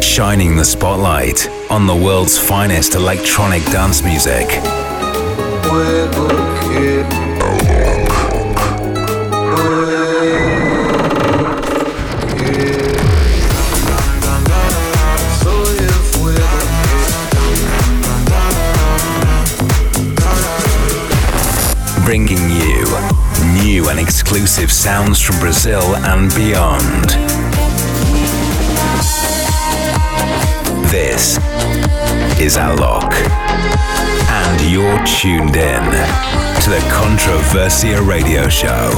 Shining the spotlight on the world's finest electronic dance music. Exclusive sounds from Brazil and beyond. This is Alok, and you're tuned in to the Controversia Radio Show.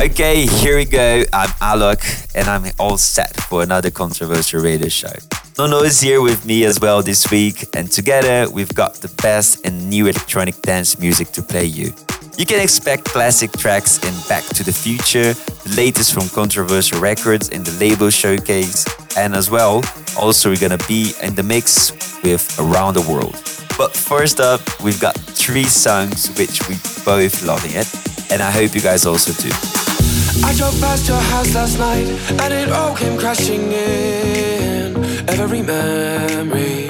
Okay, here we go. I'm Alok, and I'm all set for another Controversia Radio Show. Nono is here with me as well this week, and together we've got the best and new electronic dance music to play you. You can expect classic tracks in Back to the Future, the latest from Controversia Records in the label showcase, and as well, also we're gonna be in the mix with Around the World. But first up, we've got three songs which we both loving it, and I hope you guys also do. I drove past your house last night, and it all came crashing in every memory.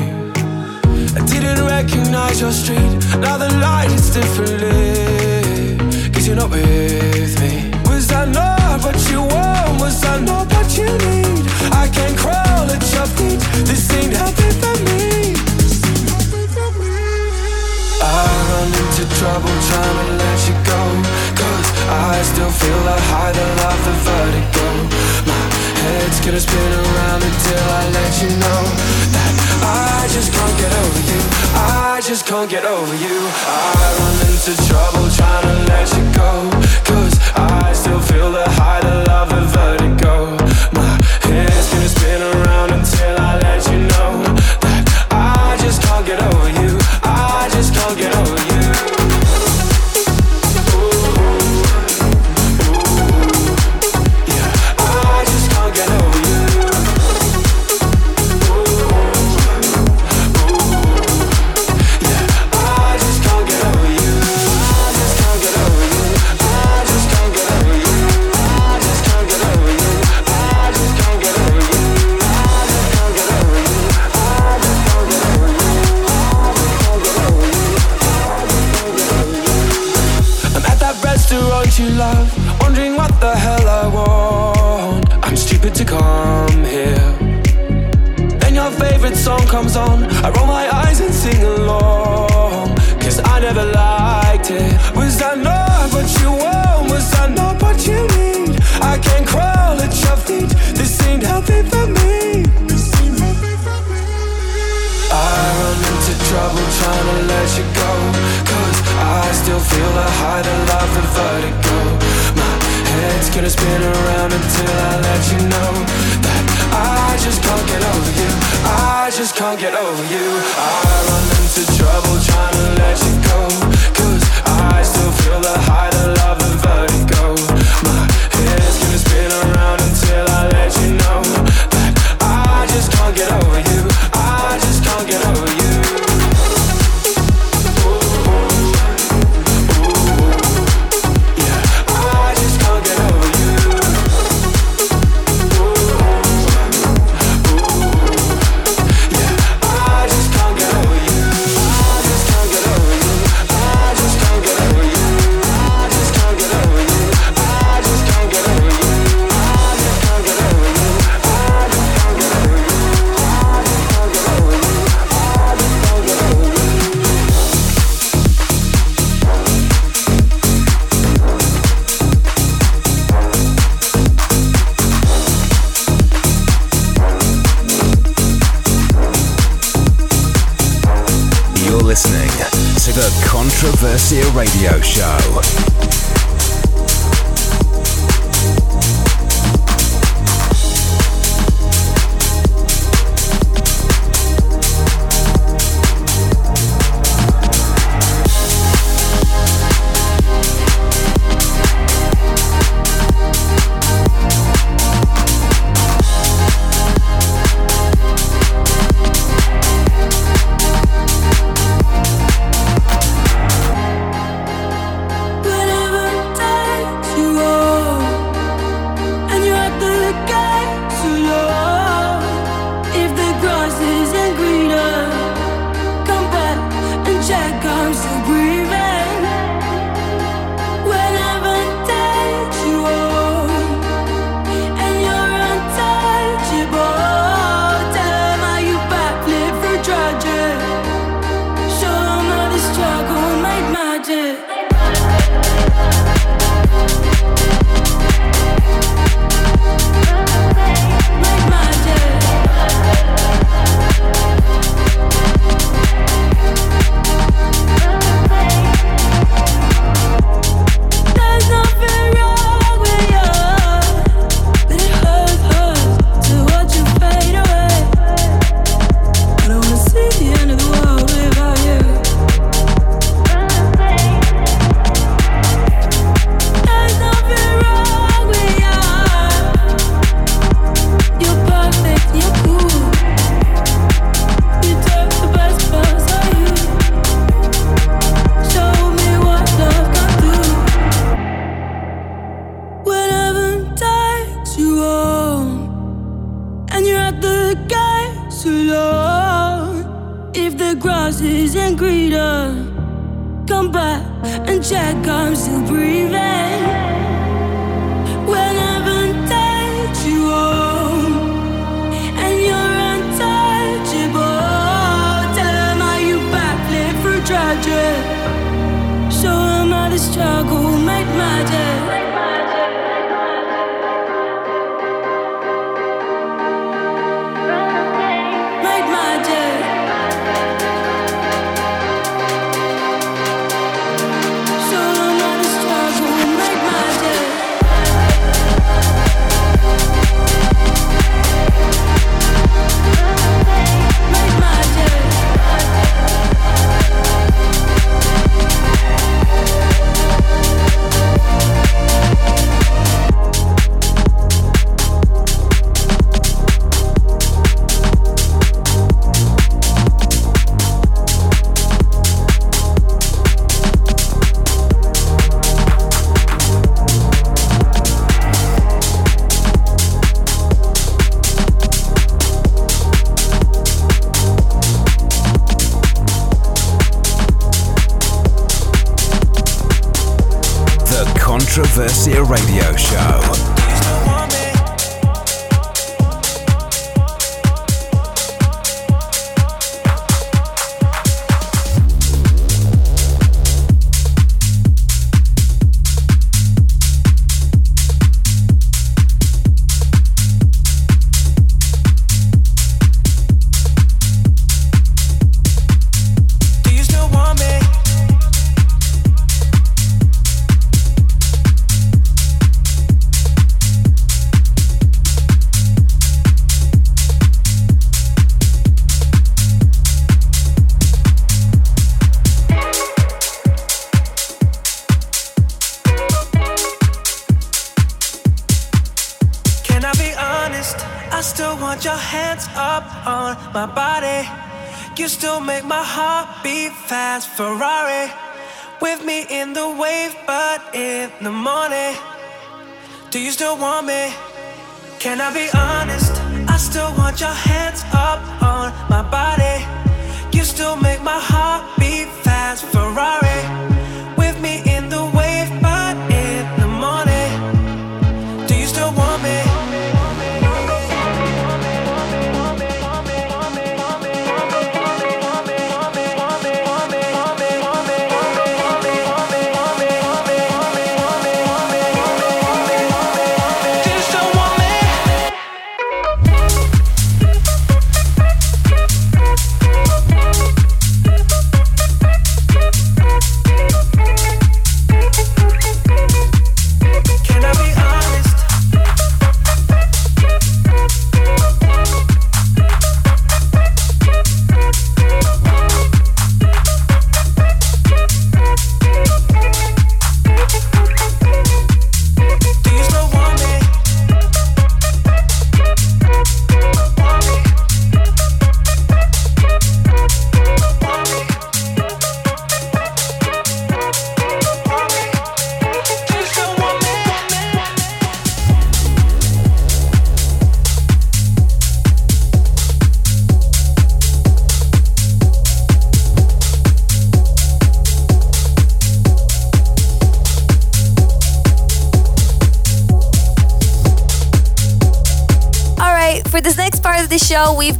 I didn't recognize your street, now the light is differently. Cause you're not with me. Was I not what you want? Was I not what you need? I can't crawl at your feet, this ain't healthy for me. I run into trouble trying to let you go. Cause I still feel the high, the love, the vertigo. My gonna spin around until I let you know that I just can't get over you. I just can't get over you. I run into trouble trying to let you go. Cause I still feel the high, the love, the vertigo. My head's gonna spin around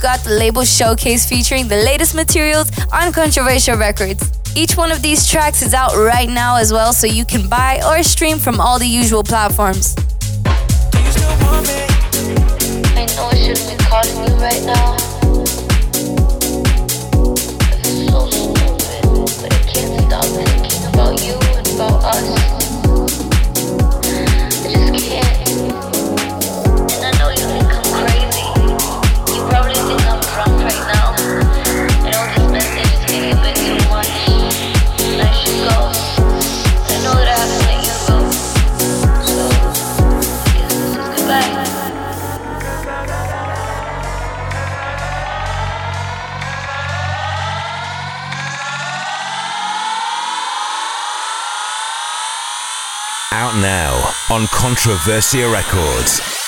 got the label showcase featuring the latest materials on Controversia Records. Each one of these tracks is out right now as well, so you can buy or stream from all the usual platforms. Out now on Controversia Records.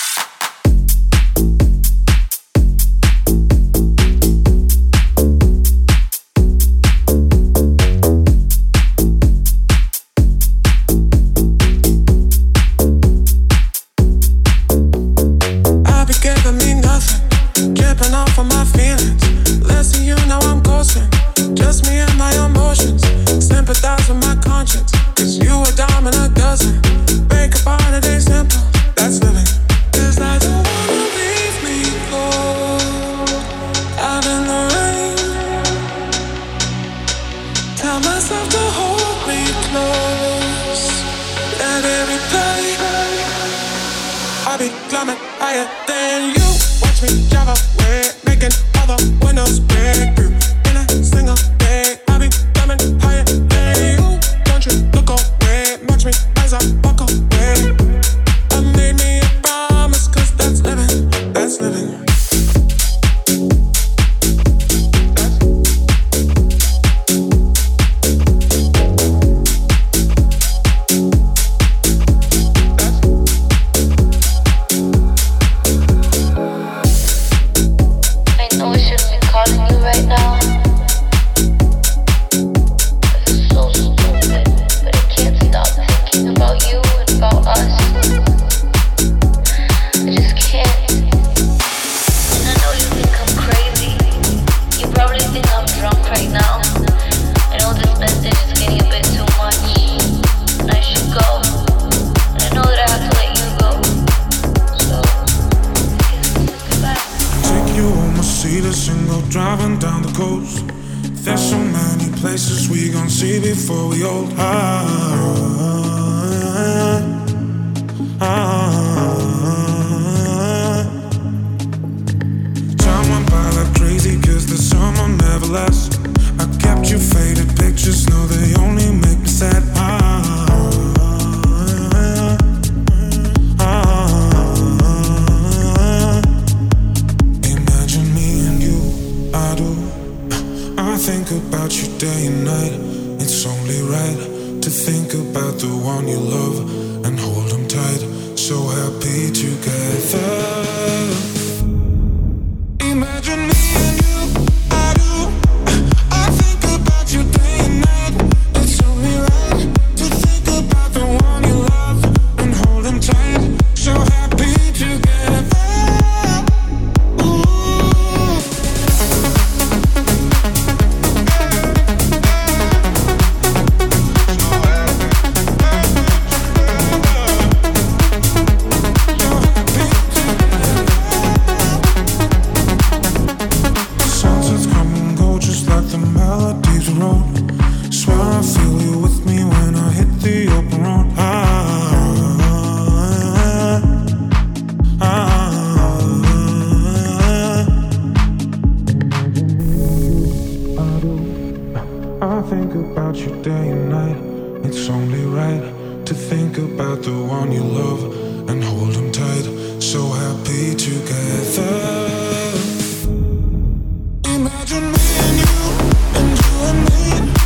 see before we all eyes. and you and you and me.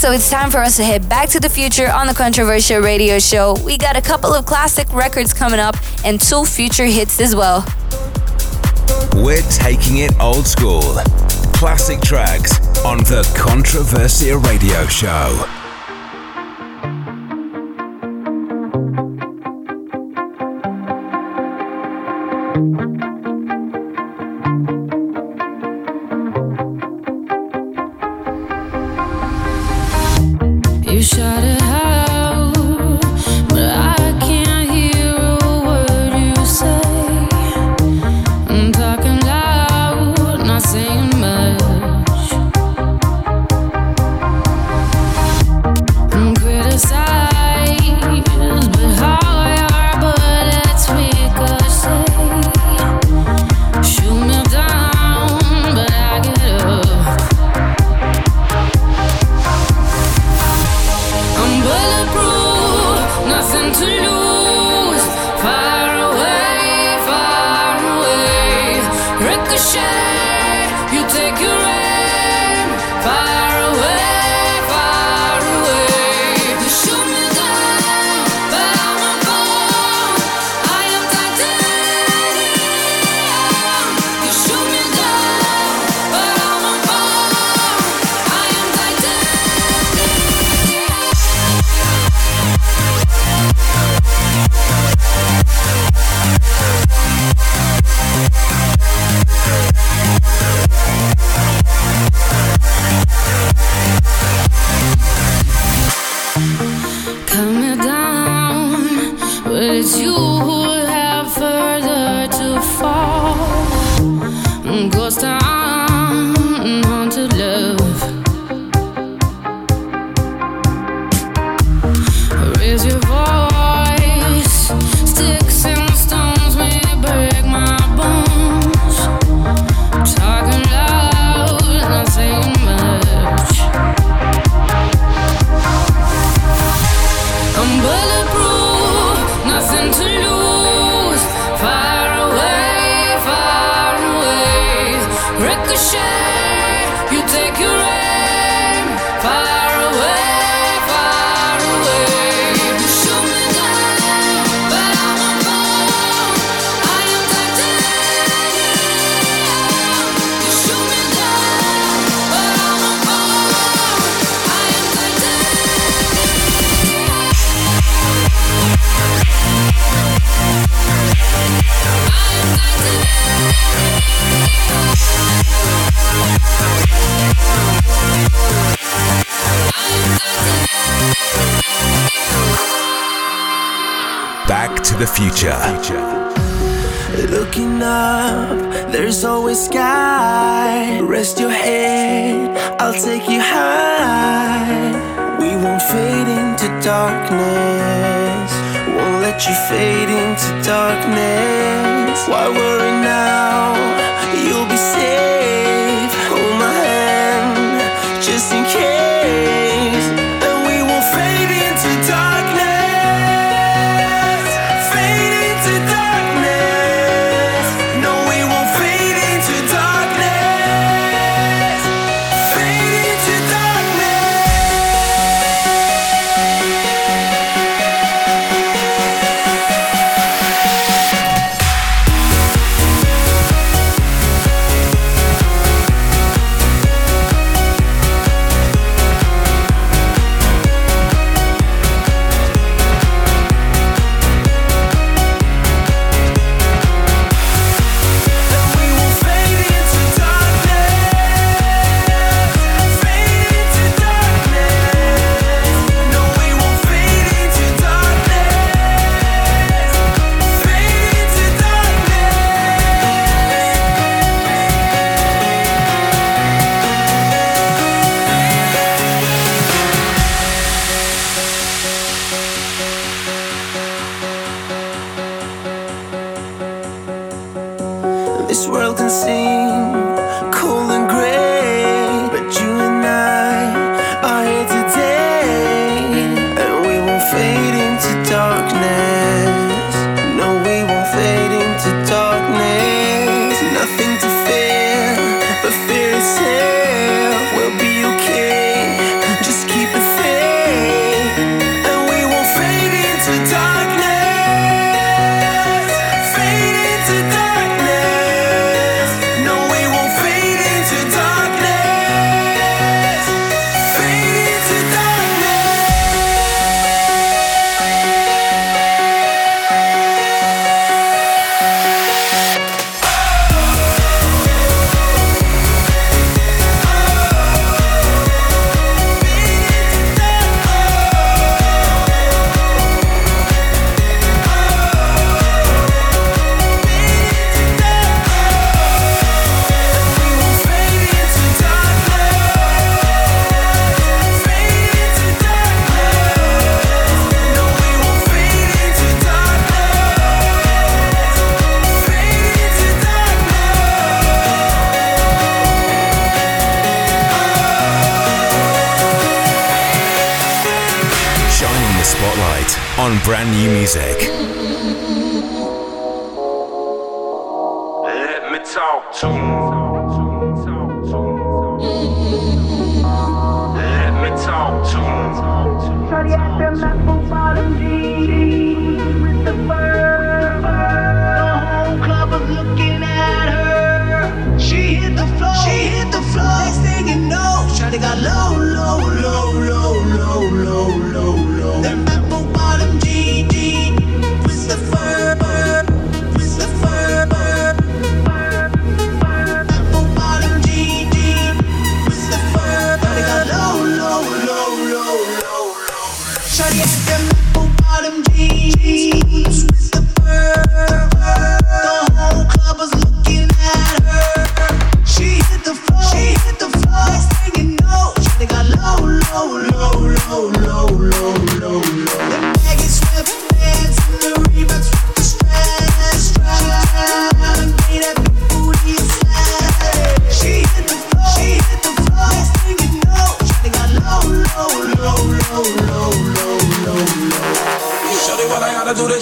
So it's time for us to head back to the future on the Controversia Radio Show. We got a couple of classic records coming up and two future hits as well. We're taking it old school. Classic tracks on the Controversia Radio Show. just in case.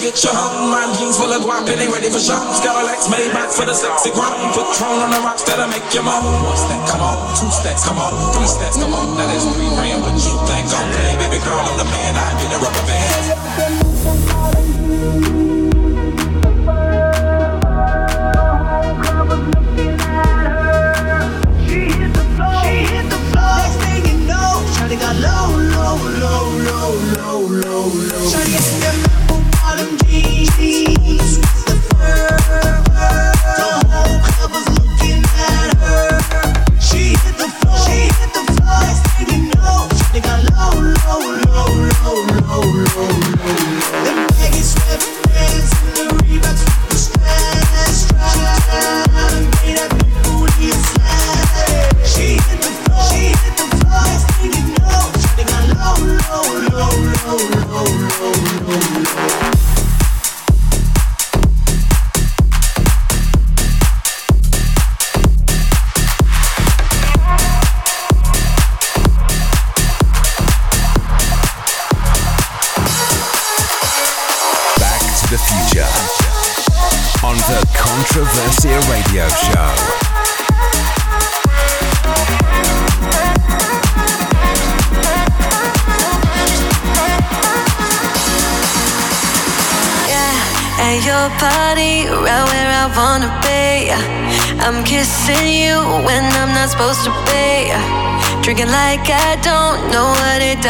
get your home. My jeans full of guap and they ready for shots. Got a Lex made back for the sexy grind. Put throne on the rocks that'll make you moan. One step, come on. Two steps, come on. Three steps, come on. Now there's three grand, but you think I'm playing. Baby girl, I'm the man. I get a rubber band.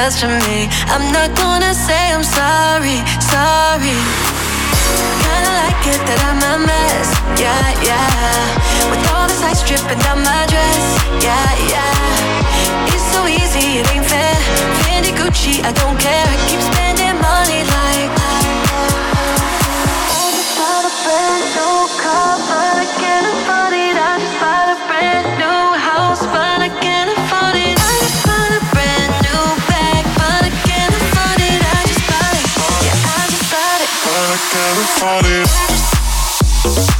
best of me. I'm not gonna say I'm sorry, sorry. Kinda like it that I'm a mess, yeah, yeah. With all this ice dripping down my dress, yeah, yeah. It's so easy, it ain't fair. Fendi Gucci, I don't care. I keep spending money like. Funny.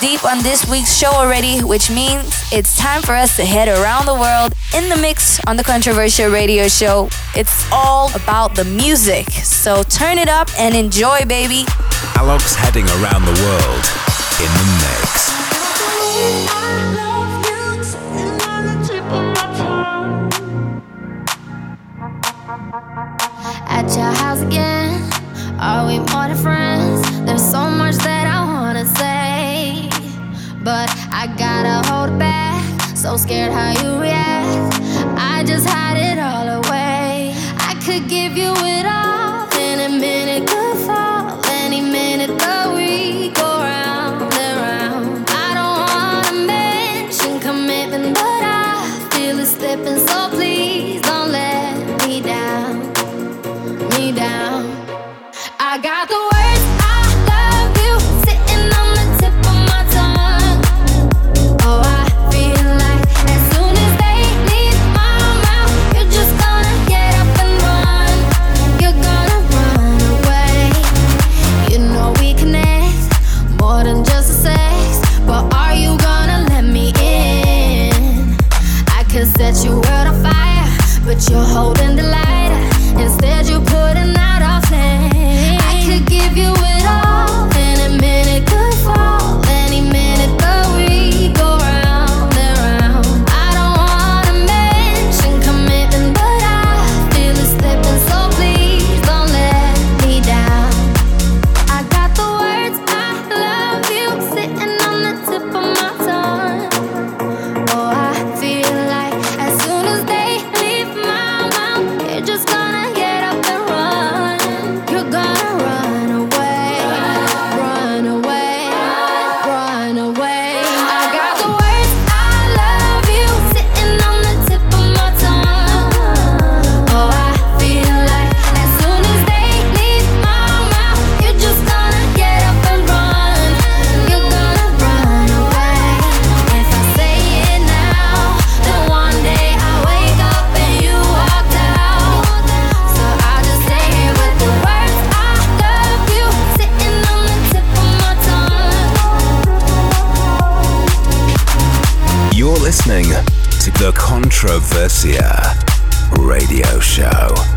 deep on this week's show already, which means it's time for us to head around the world in the mix on the Controversia Radio Show. It's all about the music, so turn it up and enjoy, baby. Alok's heading around the world in the mix. how you listening to the Controversia Radio Show.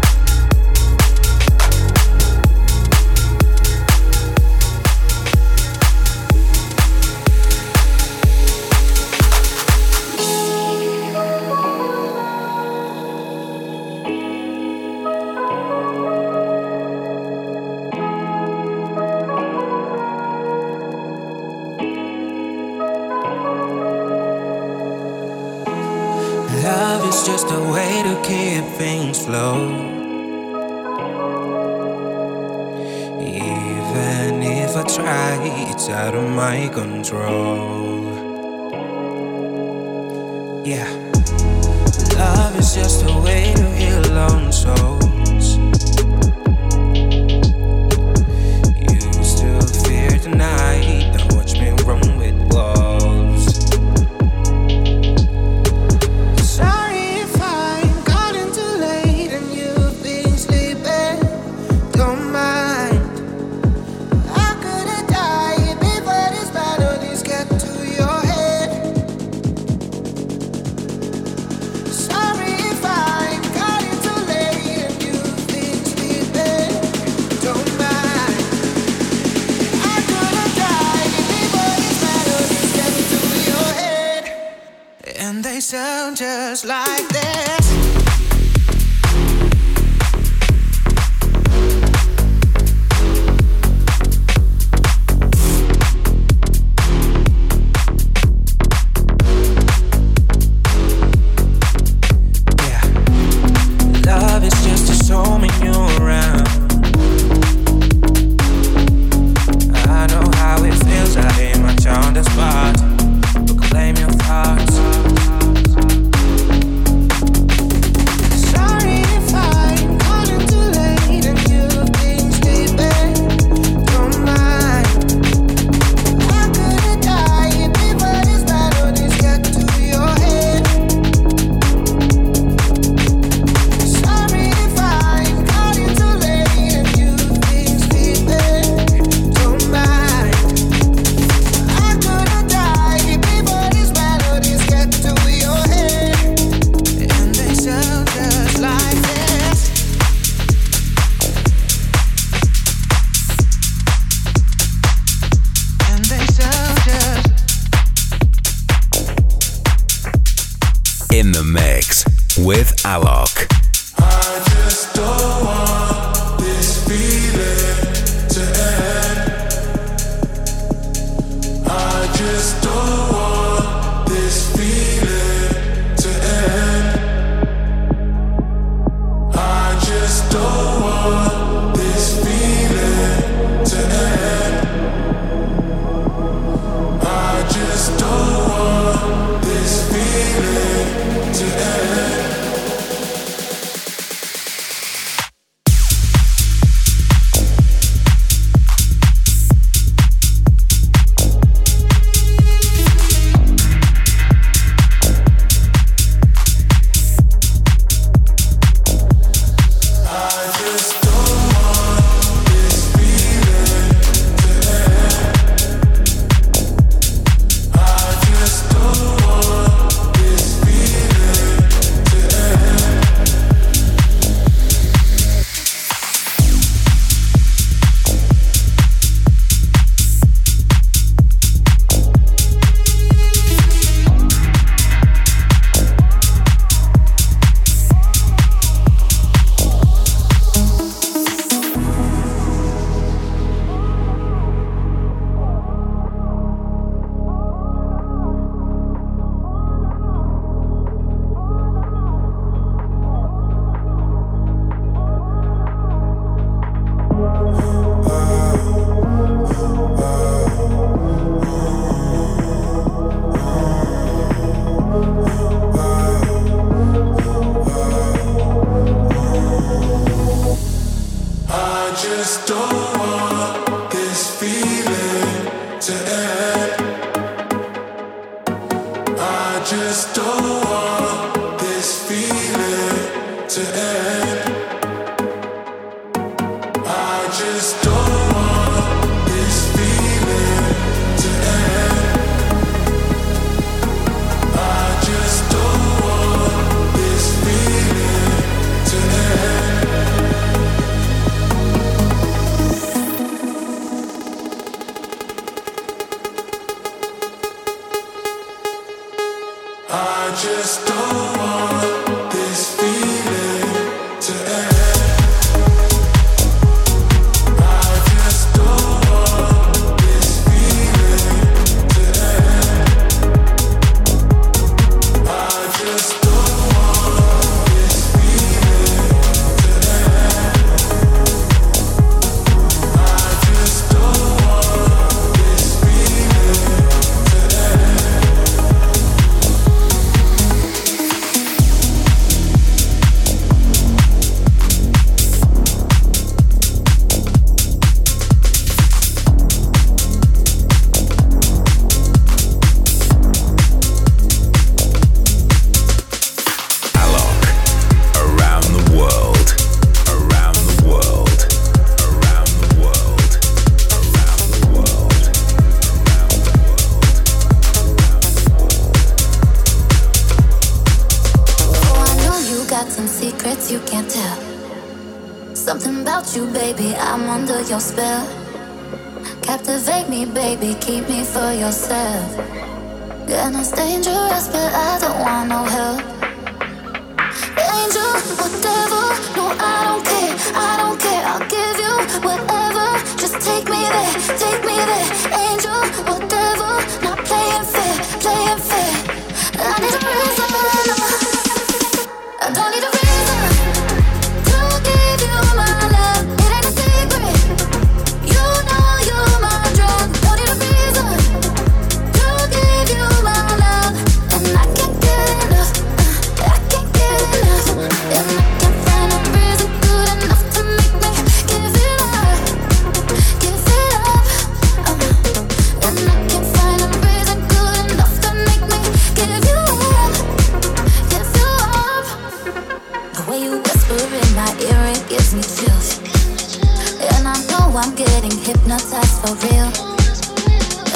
I'm getting hypnotized for real.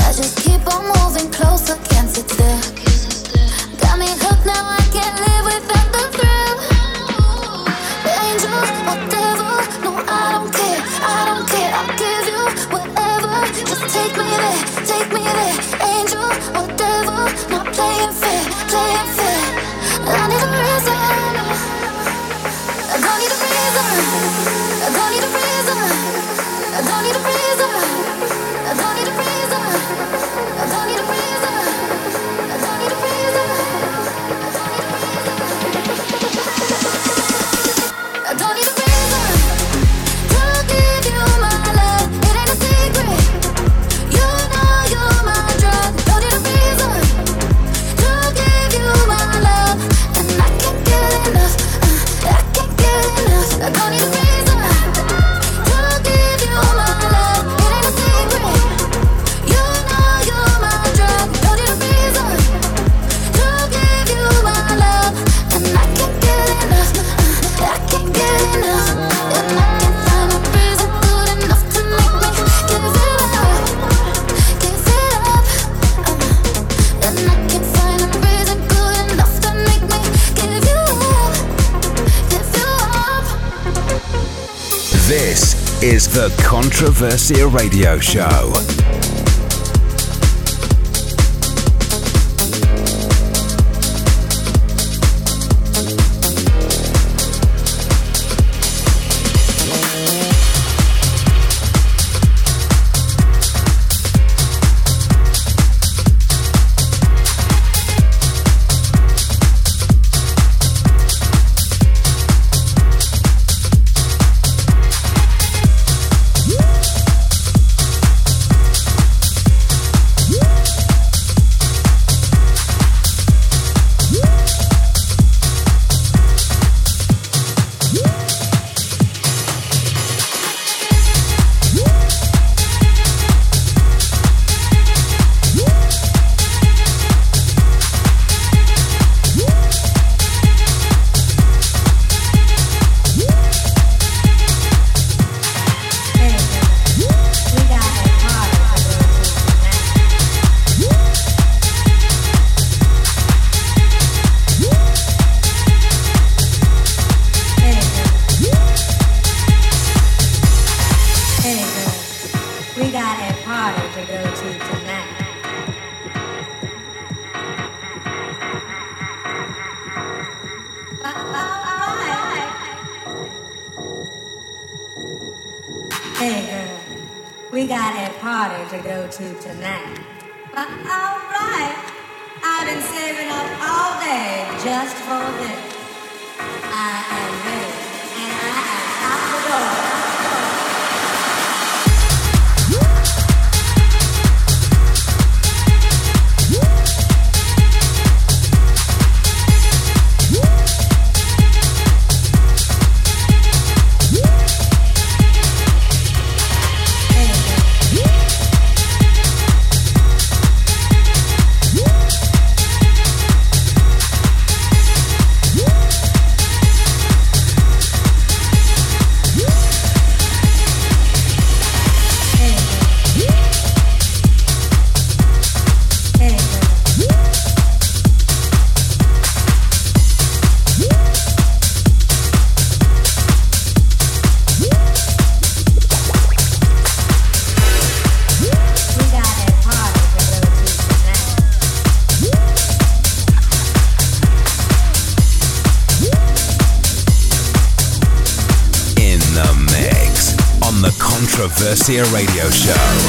I just keep on moving closer, can't sit still. Got me hooked now, I can't live without the thrill. Angel or devil, no, I don't care, I don't care. I'll give you whatever, just take me there, take me there. Angel or devil, not playing fair, playing fair. I need a reason. I don't need a reason. I don't need a reason together The Controversia Radio Show. Sincere Radio Show.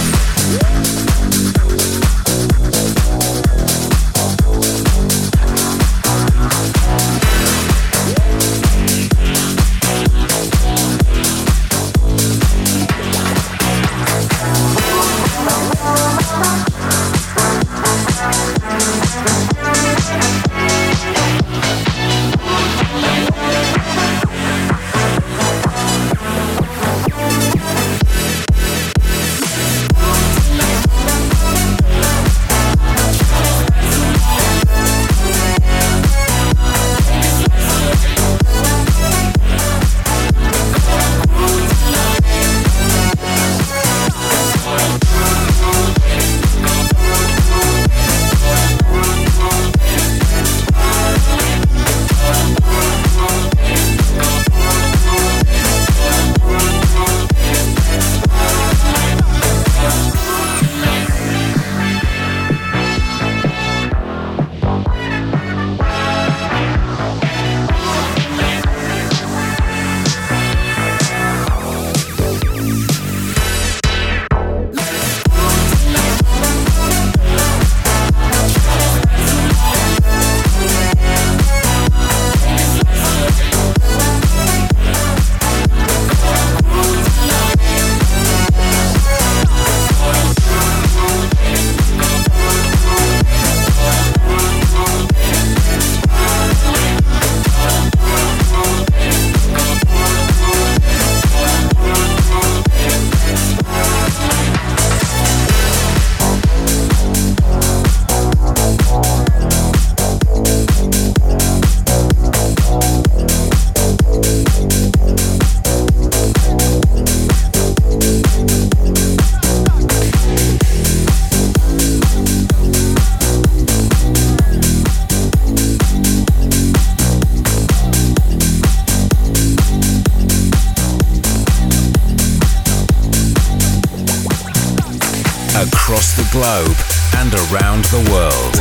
globe and around the world.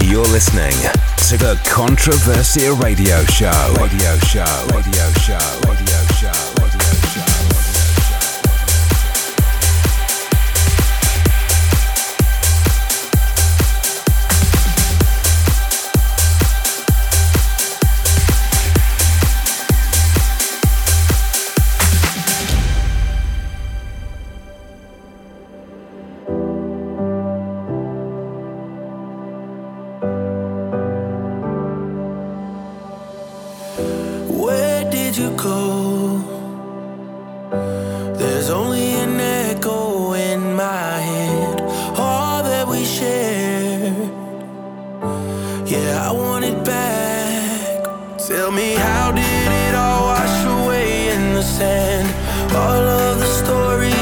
You're listening to the Controversia Radio Show. Radio Show. Radio Show. Radio show. Tell me how did it all wash away in the sand? All of the stories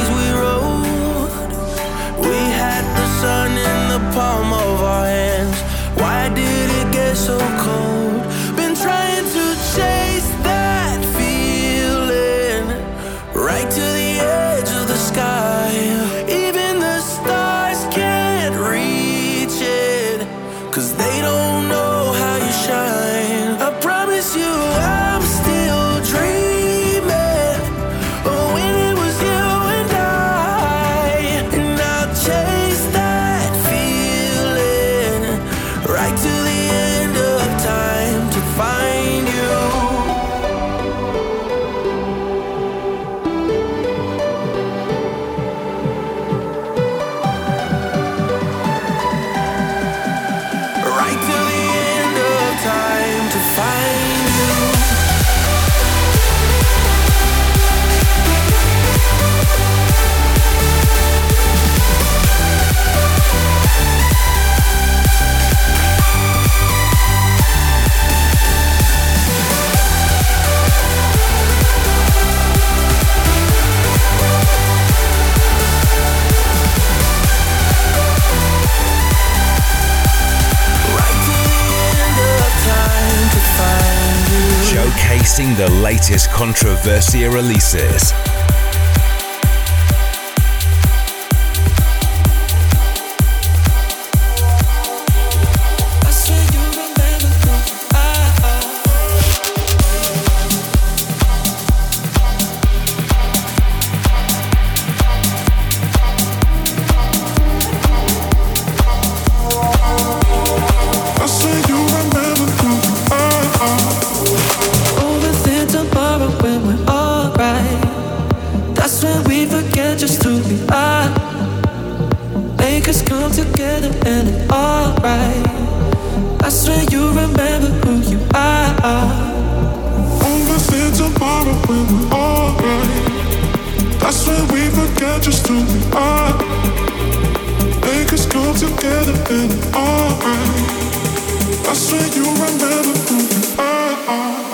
the latest controversial releases. just do me on. Make us come together and alright. I swear you remember who you are.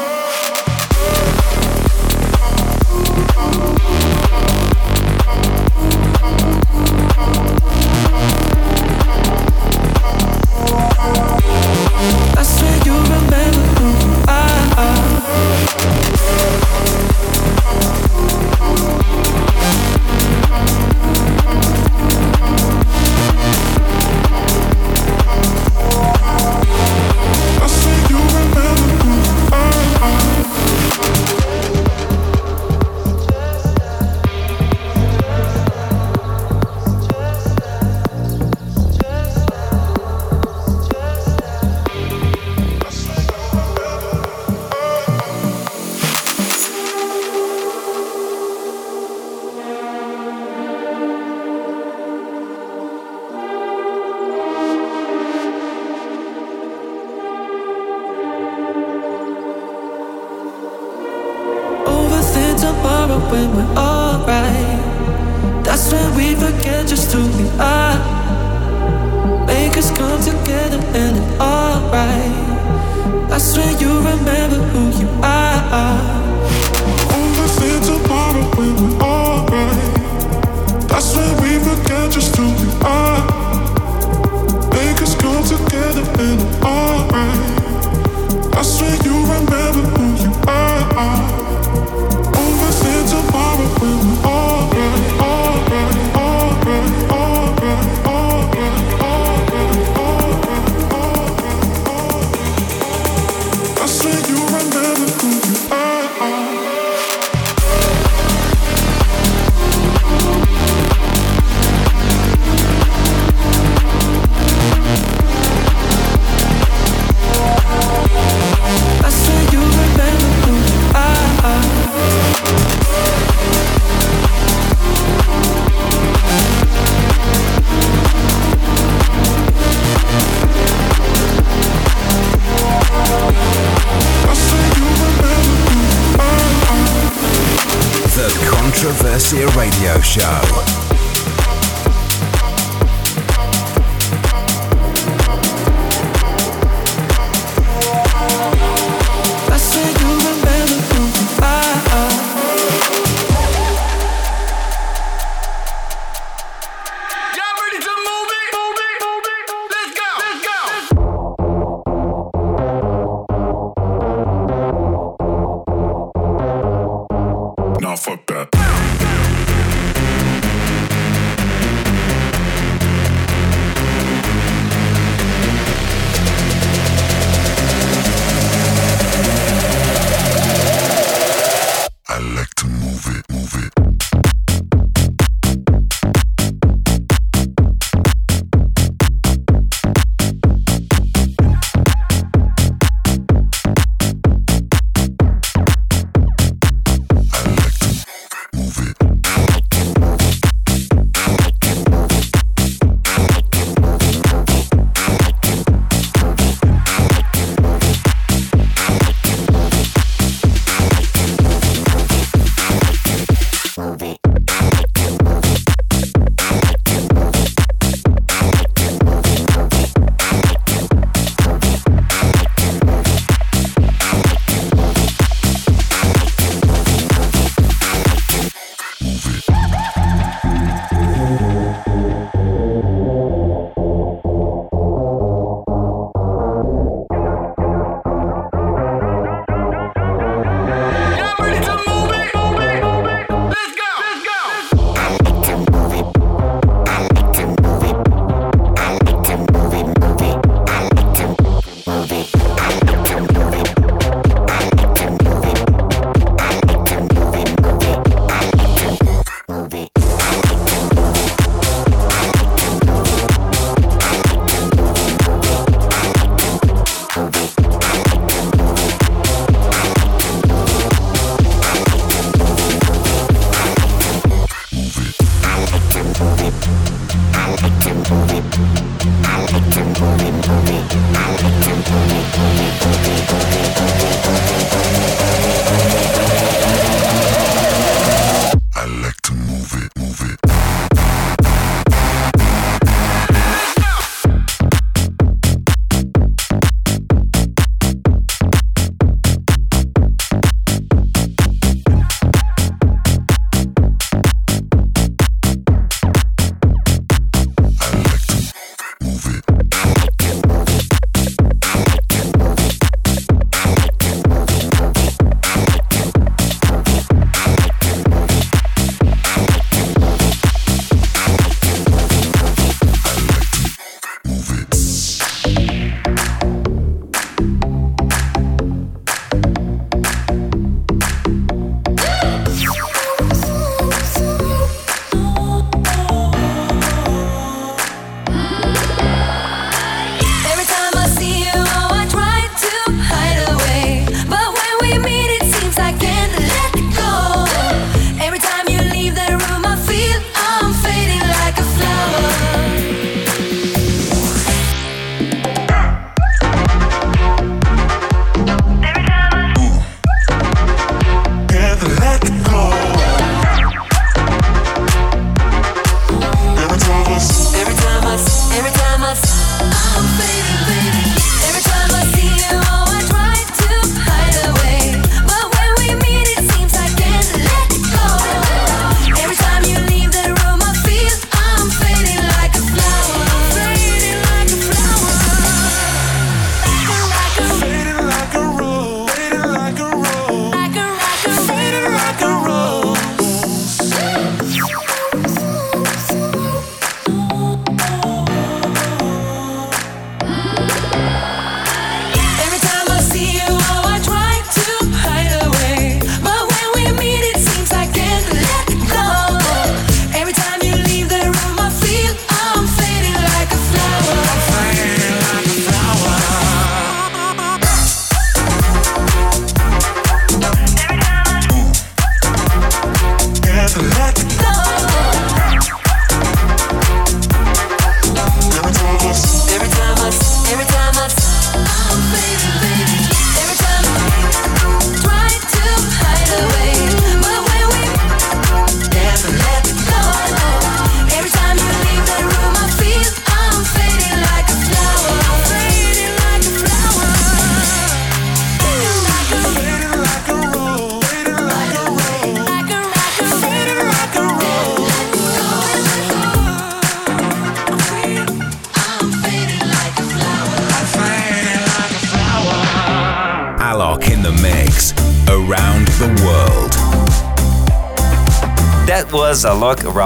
Swim.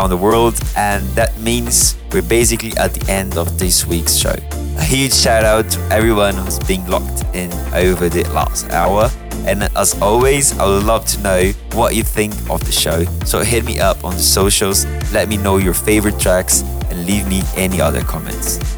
Around the world, and that means we're basically at the end of this week's show. A huge shout out to everyone who's been locked in over the last hour. And as always, I would love to know what you think of the show. So hit me up on the socials, let me know your favorite tracks, and leave me any other comments.